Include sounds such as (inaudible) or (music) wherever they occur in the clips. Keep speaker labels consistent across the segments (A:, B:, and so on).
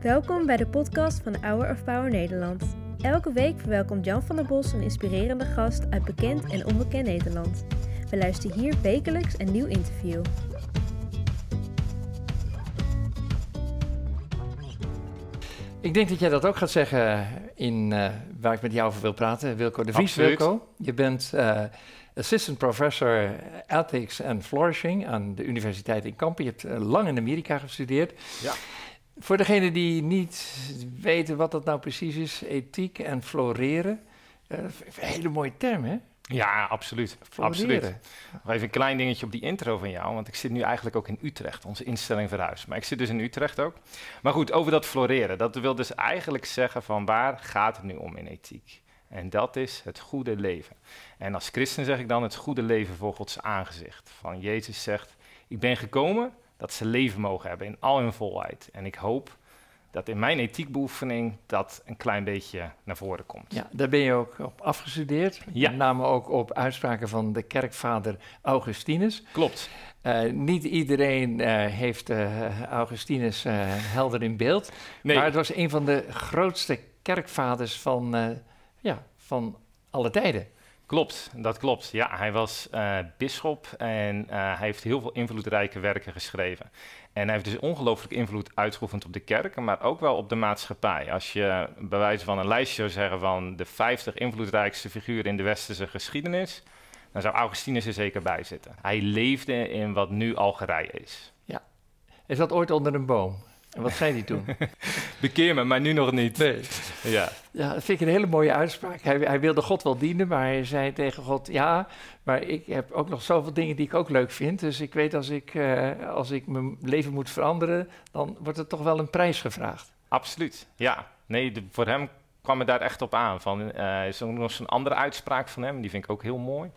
A: Welkom bij de podcast van Hour of Power Nederland. Elke week verwelkomt Jan van der Bos een inspirerende gast uit bekend en onbekend Nederland. We luisteren hier wekelijks een nieuw interview.
B: Ik denk dat jij dat ook gaat zeggen in uh, waar ik met jou over wil praten, Wilco de Vries.
C: Absoluut.
B: Wilco, je bent uh, assistant professor ethics and flourishing aan de Universiteit in Kampen. Je hebt uh, lang in Amerika gestudeerd.
C: Ja.
B: Voor degenen die niet weten wat dat nou precies is, ethiek en floreren. een hele mooie term, hè?
C: Ja, absoluut. absoluut. Nog even een klein dingetje op die intro van jou, want ik zit nu eigenlijk ook in Utrecht, onze instelling verhuis. Maar ik zit dus in Utrecht ook. Maar goed, over dat floreren. Dat wil dus eigenlijk zeggen van waar gaat het nu om in ethiek? En dat is het goede leven. En als christen zeg ik dan het goede leven voor Gods aangezicht. Van Jezus zegt, ik ben gekomen dat ze leven mogen hebben in al hun volheid. En ik hoop dat in mijn ethiekbeoefening dat een klein beetje naar voren komt.
B: Ja, daar ben je ook op afgestudeerd.
C: Ja.
B: Met name ook op uitspraken van de kerkvader Augustinus.
C: Klopt.
B: Uh, niet iedereen uh, heeft uh, Augustinus helder in beeld.
C: Nee.
B: Maar het was een van de grootste kerkvaders van, ja, van alle tijden.
C: Klopt, dat klopt. Ja, hij was uh, bisschop en uh, hij heeft heel veel invloedrijke werken geschreven. En hij heeft dus ongelooflijk invloed uitgeoefend op de kerken, maar ook wel op de maatschappij. Als je bij wijze van een lijstje zou zeggen van de 50 invloedrijkste figuren in de westerse geschiedenis, dan zou Augustinus er zeker bij zitten. Hij leefde in wat nu Algerije is.
B: Ja. Is dat ooit onder een boom? En wat zei hij toen? (laughs)
C: Bekeer me, maar nu nog niet.
B: Nee.
C: Ja.
B: ja, dat vind ik een hele mooie uitspraak. Hij, hij, wilde God wel dienen, maar hij zei tegen God: Ja, maar ik heb ook nog zoveel dingen die ik ook leuk vind. Dus ik weet als ik, uh, als ik mijn leven moet veranderen, dan wordt er toch wel een prijs gevraagd.
C: Absoluut, ja. Nee, de, voor hem kwam het daar echt op aan. Van, uh, is ook nog zo'n andere uitspraak van hem, die vind ik ook heel mooi.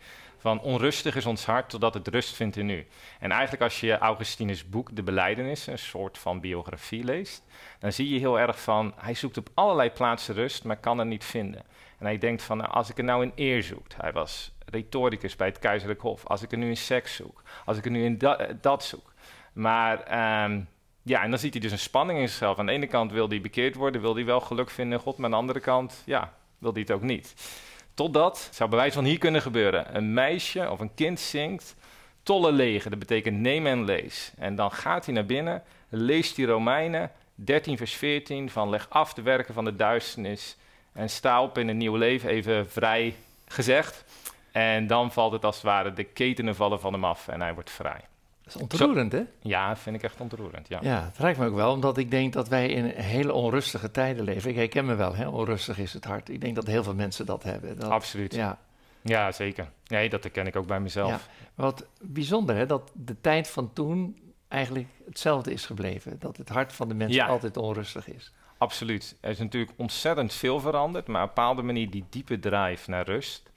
C: Van onrustig is ons hart totdat het rust vindt in u. En eigenlijk als je Augustinus boek De Beleidenis, een soort van biografie leest, dan zie je heel erg van, hij zoekt op allerlei plaatsen rust, maar kan er niet vinden. En hij denkt van, nou, als ik er nou in eer zoek, hij was retoricus bij het keizerlijk hof, als ik er nu in seks zoek, als ik er nu in da dat zoek. Maar um, ja, en dan ziet hij dus een spanning in zichzelf. Aan de ene kant wil hij bekeerd worden, wil hij wel geluk vinden in God, maar aan de andere kant, ja, wil hij het ook niet. Totdat, zou bij wijze van hier kunnen gebeuren, een meisje of een kind zingt, tolle lege, dat betekent neem en lees. En dan gaat hij naar binnen, leest die Romeinen, 13 vers 14, van leg af de werken van de duisternis en sta op in een nieuw leven, even vrij gezegd. En dan valt het als het ware, de ketenen vallen van hem af en hij wordt vrij.
B: Dat is ontroerend, hè?
C: Ja, vind ik echt ontroerend, ja.
B: Ja, het raakt me ook wel, omdat ik denk dat wij in hele onrustige tijden leven. Ik herken me wel, hè? onrustig is het hart. Ik denk dat heel veel mensen dat hebben. Dat,
C: Absoluut.
B: Ja.
C: ja, zeker. Nee, dat herken ik ook bij mezelf.
B: Ja. Wat bijzonder, hè? Dat de tijd van toen eigenlijk hetzelfde is gebleven. Dat het hart van de mensen
C: Ja.
B: altijd onrustig is.
C: Absoluut. Er is natuurlijk ontzettend veel veranderd, maar op een bepaalde manier die diepe drive naar rust.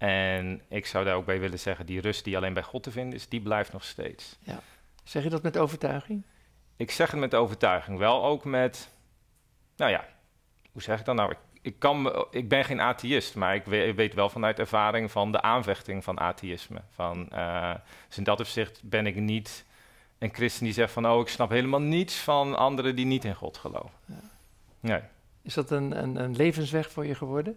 C: En ik zou daar ook bij willen zeggen, die rust die alleen bij God te vinden is, die blijft nog steeds.
B: Zeg je dat met overtuiging?
C: Ik zeg het met overtuiging, wel ook met, nou ja, hoe zeg ik dat nou? Ik, ik, kan, ik ben geen atheïst, maar ik we- weet wel vanuit ervaring van de aanvechting van atheïsme. Van, eh, dus in dat opzicht ben ik niet een christen die zegt van, oh, ik snap helemaal niets van anderen die niet in God geloven. Nee.
B: Is dat een, een, een levensweg voor je geworden?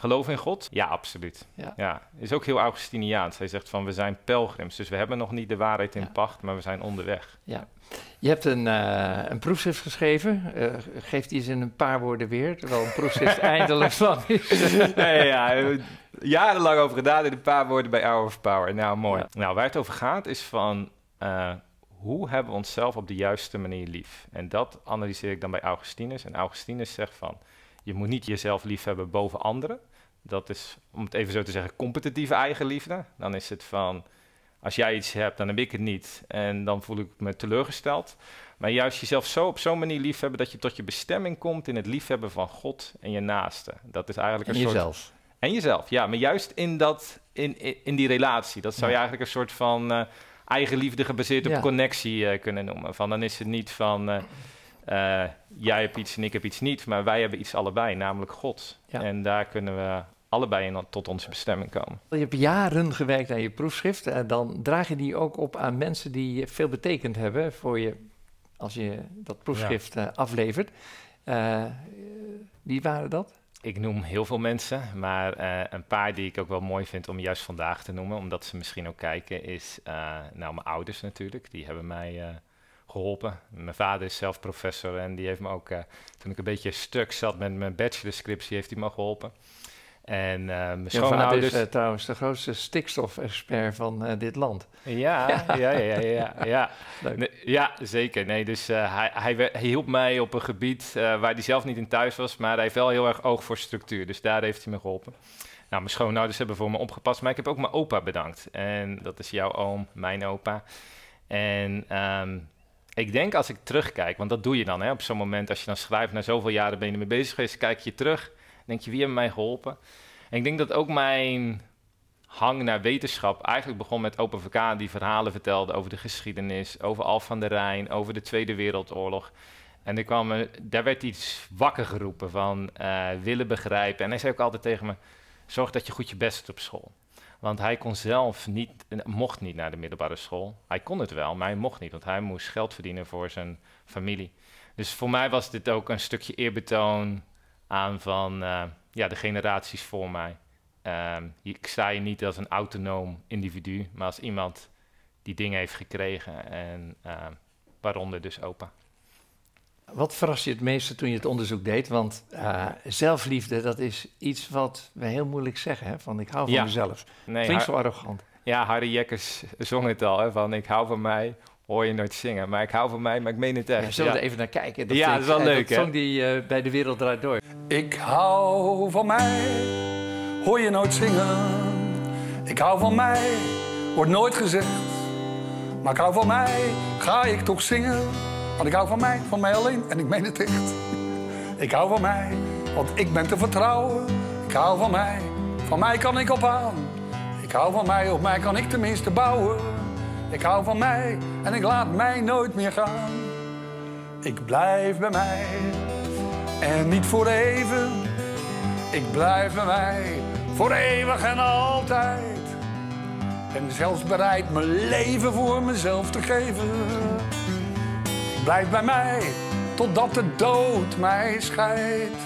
C: Geloof in God? Ja, absoluut.
B: Ja.
C: Ja. Is ook heel Augustiniaans. Hij zegt van we zijn pelgrims, dus we hebben nog niet de waarheid in
B: Ja.
C: pacht, maar we zijn onderweg.
B: Je hebt een, eh, een proefschrift geschreven. Eh, geef die eens in een paar woorden weer, terwijl een proefschrift (laughs) eindeloos lang is.
C: nee, ja, jarenlang over gedaan in een paar woorden bij Hour of Power. Nou, mooi.
B: Ja.
C: Nou, waar het over gaat is van eh, hoe hebben we onszelf op de juiste manier lief? En dat analyseer ik dan bij Augustinus. En Augustinus zegt van je moet niet jezelf lief hebben boven anderen. Dat is, om het even zo te zeggen, competitieve eigenliefde. Dan is het van, als jij iets hebt, dan heb ik het niet. En dan voel ik me teleurgesteld. Maar juist jezelf zo op zo'n manier liefhebben dat je tot je bestemming komt in het liefhebben van God en je naaste. Dat is eigenlijk
B: En
C: een soort...
B: jezelf.
C: En jezelf, ja. Maar juist in, dat, in, in, in die relatie. Dat zou je
B: Ja.
C: eigenlijk een soort van eh eigenliefde gebaseerd op
B: Ja.
C: connectie eh, kunnen noemen. Van, dan is het niet van... eh, jij hebt iets en ik heb iets niet, maar wij hebben iets allebei, namelijk God.
B: Ja.
C: En daar kunnen we allebei in, tot onze bestemming komen.
B: Je hebt jaren gewerkt aan je proefschrift en dan draag je die ook op aan mensen die veel betekend hebben voor je als je dat proefschrift eh, aflevert. Eh, wie waren dat?
C: Ik noem heel veel mensen, maar eh, een paar die ik ook wel mooi vind om juist vandaag te noemen, omdat ze misschien ook kijken, is nou mijn ouders natuurlijk. Die hebben mij geholpen. Mijn vader is zelf professor en die heeft me ook, toen ik een beetje stuk zat met mijn bachelorscriptie, heeft hij me geholpen. En uh, mijn schoonouders...
B: is uh, trouwens de grootste stikstofexpert van uh, dit land. (laughs)
C: Ja, ja, ja, ja, ja. Ja, nee, ja zeker. Nee, dus hij, hij, hij, hielp mij op een gebied waar hij zelf niet in thuis was, maar hij heeft wel heel erg oog voor structuur. Dus daar heeft hij me geholpen. Nou, mijn schoonouders hebben voor me opgepast, maar ik heb ook mijn opa bedankt. En dat is jouw oom, mijn opa. En um, ik denk als ik terugkijk, want dat doe je dan hè, op zo'n moment, als je dan schrijft, na zoveel jaren ben je ermee bezig geweest, kijk je terug denk je, wie heeft mij geholpen? En ik denk dat ook mijn hang naar wetenschap eigenlijk begon met Open VK, die verhalen vertelde over de geschiedenis, over Al van der Rijn, over de Tweede Wereldoorlog. En er kwam, daar werd iets wakker geroepen van uh, willen begrijpen. En hij zei ook altijd tegen me, zorg dat je goed je best doet op school. Want hij kon zelf niet, mocht niet naar de middelbare school. Hij kon het wel, maar hij mocht niet, want hij moest geld verdienen voor zijn familie. Dus voor mij was dit ook een stukje eerbetoon aan van uh, ja, de generaties voor mij. Um, ik sta je niet als een autonoom individu, maar als iemand die dingen heeft gekregen en uh, waaronder dus opa.
B: Wat verrast je het meeste toen je het onderzoek deed? Want uh, zelfliefde, dat is iets wat we heel moeilijk zeggen. Hè? Van ik hou van
C: Ja.
B: mezelf.
C: Nee,
B: Klinkt zo arrogant.
C: ja, Harry Jekkers zong het al, hè, van ik hou van mij, hoor je nooit zingen. Maar ik hou van mij, maar ik meen het echt.
B: Ja, zullen we
C: Ja.
B: er even naar kijken?
C: Ja,
B: vind
C: dat is wel leuk,
B: Dat
C: hè?
B: zong die eh, bij De Wereld Draait Door.
D: Ik hou van mij, hoor je nooit zingen. Ik hou van mij, wordt nooit gezegd. Maar ik hou van mij, ga ik toch zingen. Want ik hou van mij, van mij alleen en ik meen het echt. (laughs) Ik hou van mij, want ik ben te vertrouwen. Ik hou van mij, van mij kan ik op aan. Ik hou van mij, op mij kan ik tenminste bouwen. Ik hou van mij en ik laat mij nooit meer gaan. Ik blijf bij mij en niet voor even. Ik blijf bij mij voor eeuwig en altijd. En zelfs bereid mijn leven voor mezelf te geven. Blijf bij mij totdat de dood mij scheidt.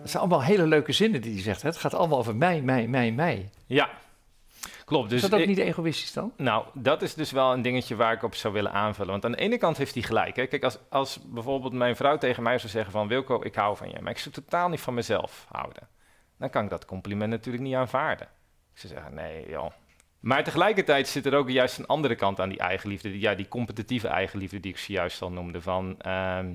B: Dat zijn allemaal hele leuke zinnen die hij zegt. Hè? Het gaat allemaal over mij, mij, mij, mij.
C: Ja, klopt. Dus
B: is dat ook niet egoïstisch dan?
C: Nou, dat is dus wel een dingetje waar ik op zou willen aanvullen. Want aan de ene kant heeft hij gelijk. Hè. Kijk, als, als bijvoorbeeld mijn vrouw tegen mij zou zeggen van... Wilco, ik hou van je, maar ik zou totaal niet van mezelf houden. Dan kan ik dat compliment natuurlijk niet aanvaarden. Ik zou zeggen, nee joh. Maar tegelijkertijd zit er ook juist een andere kant aan die eigenliefde. Die, ja, die competitieve eigenliefde die ik zojuist al noemde. Van, ehm,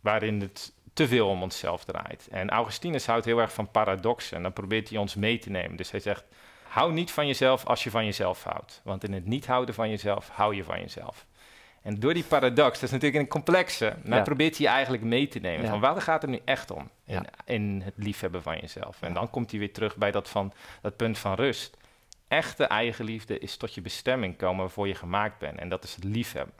C: waarin het te veel om onszelf draait. En Augustinus houdt heel erg van paradoxen. En dan probeert hij ons mee te nemen. Dus hij zegt... Hou niet van jezelf als je van jezelf houdt. Want in het niet houden van jezelf, hou je van jezelf. En door die paradox, dat is natuurlijk een complexe, maar
B: Ja.
C: probeert hij eigenlijk mee te nemen.
B: Ja.
C: Van waar gaat het nu echt om in,
B: Ja.
C: in het liefhebben van jezelf? En dan komt hij weer terug bij dat, van, dat punt van rust. Echte eigenliefde is tot je bestemming komen waarvoor je gemaakt bent. En dat is het liefhebben.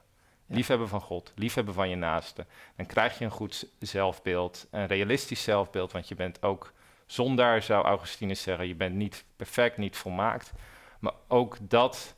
C: Liefhebben van God, liefhebben van je naaste. Dan krijg je een goed zelfbeeld, een realistisch zelfbeeld, want je bent ook zondaar, zou Augustinus zeggen. Je bent niet perfect, niet volmaakt. Maar ook dat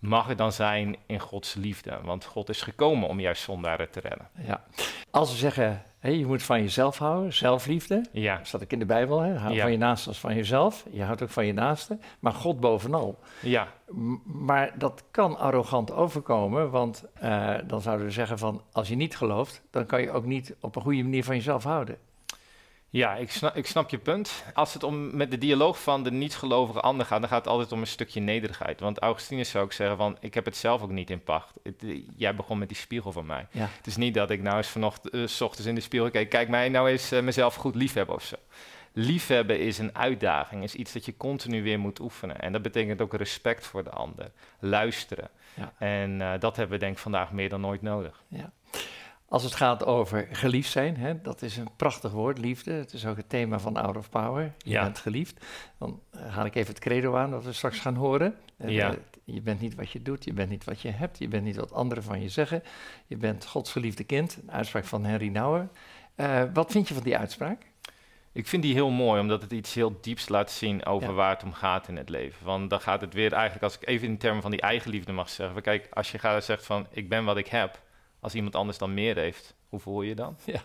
C: mag er dan zijn in Gods liefde. Want God is gekomen om juist zondaren te redden.
B: Ja. Als we zeggen, hé, je moet van jezelf houden, zelfliefde.
C: Ja,
B: Dat staat ook in de Bijbel. Hè? Hou
C: Ja.
B: van je naaste als van jezelf. Je houdt ook van je naaste. Maar God bovenal.
C: ja,
B: M- Maar dat kan arrogant overkomen, want eh, dan zouden we zeggen van als je niet gelooft, dan kan je ook niet op een goede manier van jezelf houden.
C: Ja ik, snap, ik snap je punt. Als het om met de dialoog van de niet-gelovige ander gaat, dan gaat het altijd om een stukje nederigheid. Want Augustinus zou ook zeggen van, ik heb het zelf ook niet in pacht. Het, eh, jij begon met die spiegel van mij.
B: Ja.
C: Het is niet dat ik nou eens vanochtend, eh, s ochtends in de spiegel kijk, kijk mij nou eens eh, mezelf goed liefhebben of zo. Liefhebben is een uitdaging, is iets dat je continu weer moet oefenen. En dat betekent ook respect voor de ander, luisteren.
B: Ja.
C: En dat hebben we denk ik vandaag meer dan nooit nodig.
B: Als het gaat over geliefd zijn, hè, dat is een prachtig woord, liefde. Het is ook het thema van Out of Power. Je
C: Ja.
B: bent geliefd. Dan eh, haal ik even het credo aan dat we straks gaan horen. Eh,
C: Ja.
B: eh, je bent niet wat je doet, je bent niet wat je hebt, je bent niet wat anderen van je zeggen. Je bent Gods geliefde kind, een uitspraak van Henry Nouwen. Wat vind je van die uitspraak?
C: Ik vind die heel mooi, omdat het iets heel dieps laat zien over
B: Ja.
C: waar het om gaat in het leven. Want dan gaat het weer eigenlijk, als ik even in termen van die eigenliefde mag zeggen. Kijk, als je gaat zegt van ik ben wat ik heb, als iemand anders dan meer heeft, hoe voel je je dan?
B: Ja.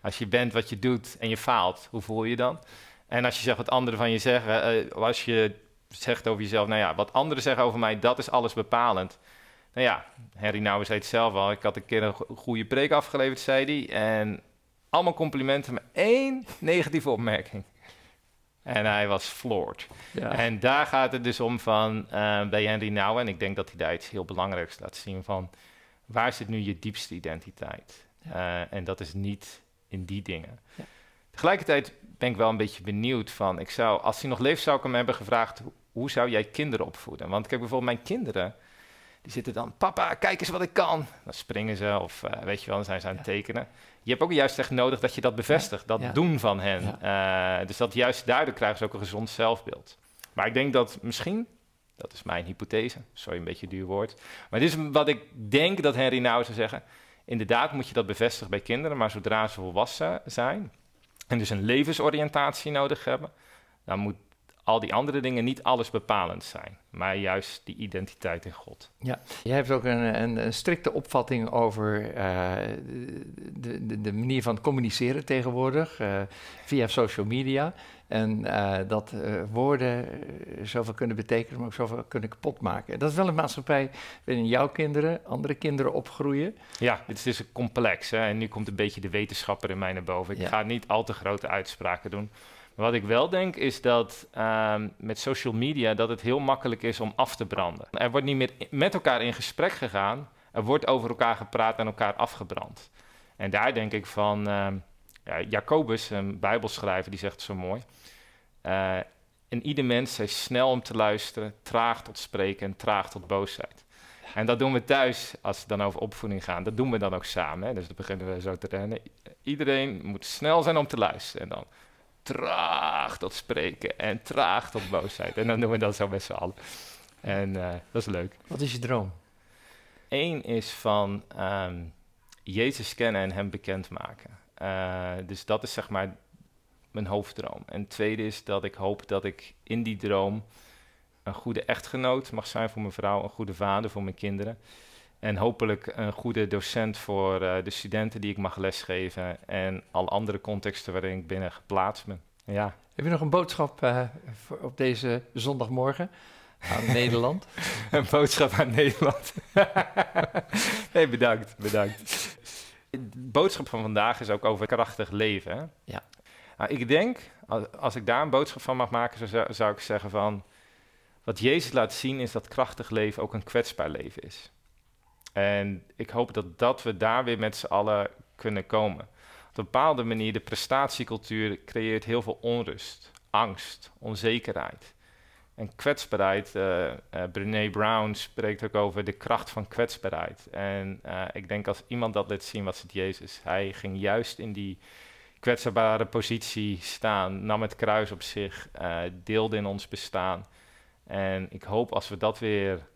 C: Als je bent wat je doet en je faalt, hoe voel je je dan? En als je zegt wat anderen van je zeggen, eh, als je zegt over jezelf, nou ja, wat anderen zeggen over mij, dat is alles bepalend. Nou ja, Harry zei het zelf al. Ik had een keer een go- goede preek afgeleverd, zei hij. En allemaal complimenten, maar één negatieve opmerking. En hij was floored.
B: Ja.
C: En daar gaat het dus om van, eh, bij Henry Nouwen, en ik denk dat hij daar iets heel belangrijks laat zien van, waar zit nu je diepste identiteit? Eh, en dat is niet in die dingen.
B: Ja.
C: Tegelijkertijd ben ik wel een beetje benieuwd van, ik zou, als hij nog leeft, zou ik hem hebben gevraagd, hoe, zou jij kinderen opvoeden? Want kijk, bijvoorbeeld mijn kinderen, die zitten dan, papa, kijk eens wat ik kan. Dan springen ze of eh, weet je wel, dan zijn ze aan het
B: Ja.
C: tekenen. Je hebt ook juist echt nodig dat je dat bevestigt, dat doen van hen. Eh, dus dat juist daardoor krijgen ze ook een gezond zelfbeeld. Maar ik denk dat misschien, dat is mijn hypothese, sorry, een beetje een duur woord. Maar dit is wat ik denk dat Henry nou zou zeggen. Inderdaad moet je dat bevestigen bij kinderen, maar zodra ze volwassen zijn en dus een levensoriëntatie nodig hebben, dan moet al die andere dingen niet alles bepalend zijn, maar juist die identiteit in God.
B: Jij hebt ook een, een, een strikte opvatting over eh, de, de, de manier van communiceren tegenwoordig eh, via social media. En eh, dat eh, woorden eh, zoveel kunnen betekenen, maar ook zoveel kunnen kapot maken. Dat is wel een maatschappij waarin jouw kinderen, andere kinderen opgroeien.
C: Ja, het is dus complex. Hè? En nu komt een beetje de wetenschapper in mij naar boven. Ik
B: Ja.
C: ga niet al te grote uitspraken doen. Maar wat ik wel denk is dat ehm, met social media dat het heel makkelijk is om af te branden. Er wordt niet meer met elkaar in gesprek gegaan. Er wordt over elkaar gepraat en elkaar afgebrand. En daar denk ik van ehm, Jacobus, een bijbelschrijver, die zegt zo mooi. eh in ieder mens is snel om te luisteren, traag tot spreken en traag tot boosheid. En dat doen we thuis, als het dan over opvoeding gaat. Dat doen we dan ook samen. Hè? Dus dan beginnen we zo te rennen. Iedereen moet snel zijn om te luisteren. En dan traag tot spreken en traag tot boosheid. En dan doen we dat zo met z'n allen. En eh, dat is leuk.
B: Wat is je droom?
C: Eén is van ehm, Jezus kennen en hem bekendmaken. Eh dus dat is zeg maar mijn hoofddroom. En het tweede is dat ik hoop dat ik in die droom een goede echtgenoot mag zijn voor mijn vrouw, een goede vader voor mijn kinderen. En hopelijk een goede docent voor eh, de studenten die ik mag lesgeven. En al andere contexten waarin ik binnen geplaatst ben. Ja,
B: Heb je nog een boodschap eh, voor op deze zondagmorgen aan (laughs) Nederland?
C: Een boodschap aan Nederland. (laughs) nee, bedankt, bedankt. De boodschap van vandaag is ook over krachtig leven. Hè?
B: Ja.
C: Nou, ik denk, als, als ik daar een boodschap van mag maken, zou, zou ik zeggen van... Wat Jezus laat zien is dat krachtig leven ook een kwetsbaar leven is. En ik hoop dat, dat we daar weer met z'n allen kunnen komen. Op een bepaalde manier, de prestatiecultuur creëert heel veel onrust, angst, onzekerheid. En kwetsbaarheid, eh Brené Brown spreekt ook over de kracht van kwetsbaarheid. En eh, ik denk als iemand dat laat zien, was het Jezus. Hij ging juist in die kwetsbare positie staan, nam het kruis op zich, deelde in ons bestaan. En ik hoop als we dat weer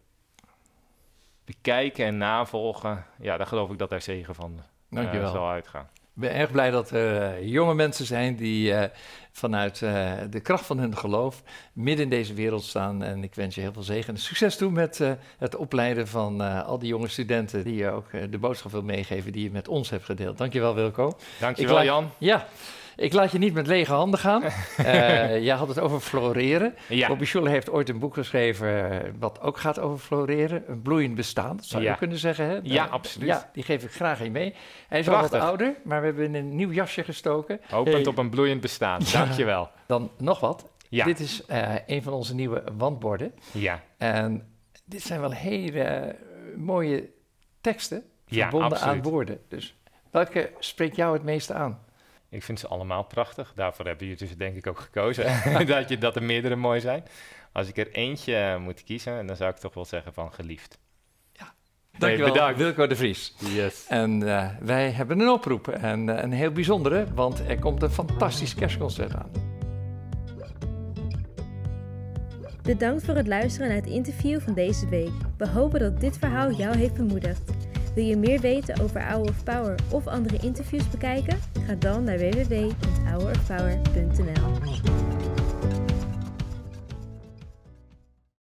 C: bekijken en navolgen, ja, dan geloof ik dat daar zegen van
B: Dankjewel.
C: zal uitgaan.
B: Ik ben erg blij dat er eh, jonge mensen zijn die eh, vanuit eh, de kracht van hun geloof midden in deze wereld staan. En ik wens je heel veel zegen en succes toe met eh, het opleiden van eh, al die jonge studenten die je ook eh, de boodschap wil meegeven die je met ons hebt gedeeld. Dankjewel Wilco.
C: Dankjewel
B: laat-
C: Jan.
B: Ja, ik laat je niet met lege handen gaan. (laughs) Eh, jij had het over floreren.
C: Ja.
B: Bobby Schuller heeft ooit een boek geschreven eh, wat ook gaat over floreren. Een bloeiend bestaan, dat zou je kunnen zeggen. Hè?
C: Ja,
B: Eh,
C: absoluut.
B: Ja, die geef ik graag je mee. Hij is al wat
C: Prachtig.
B: ouder, maar we hebben een nieuw jasje gestoken.
C: Hopend
B: Hey.
C: op een bloeiend bestaan.
B: Ja.
C: Dankjewel.
B: Dan nog wat.
C: Ja.
B: Dit is een van onze nieuwe wandborden.
C: Ja.
B: En dit zijn wel hele mooie teksten,
C: Ja,
B: verbonden aan woorden. Dus welke spreekt jou het meeste aan?
C: Ik vind ze allemaal prachtig. Daarvoor hebben jullie dus denk ik ook gekozen. (laughs) (laughs) dat, je, dat er meerdere mooi zijn. Als ik er eentje eh, moet kiezen, dan zou ik toch wel zeggen van geliefd.
B: Dankjewel,
C: bedankt.
B: Wilco de Vries.
C: Yes.
B: En eh, wij hebben een oproep. En eh, een heel bijzondere, want er komt een fantastisch kerstconcert aan.
A: Bedankt voor het luisteren naar het interview van deze week. We hopen dat dit verhaal jou heeft bemoedigd. Wil je meer weten over Hour of Power of andere interviews bekijken? Ga dan naar www.hourofpower.nl.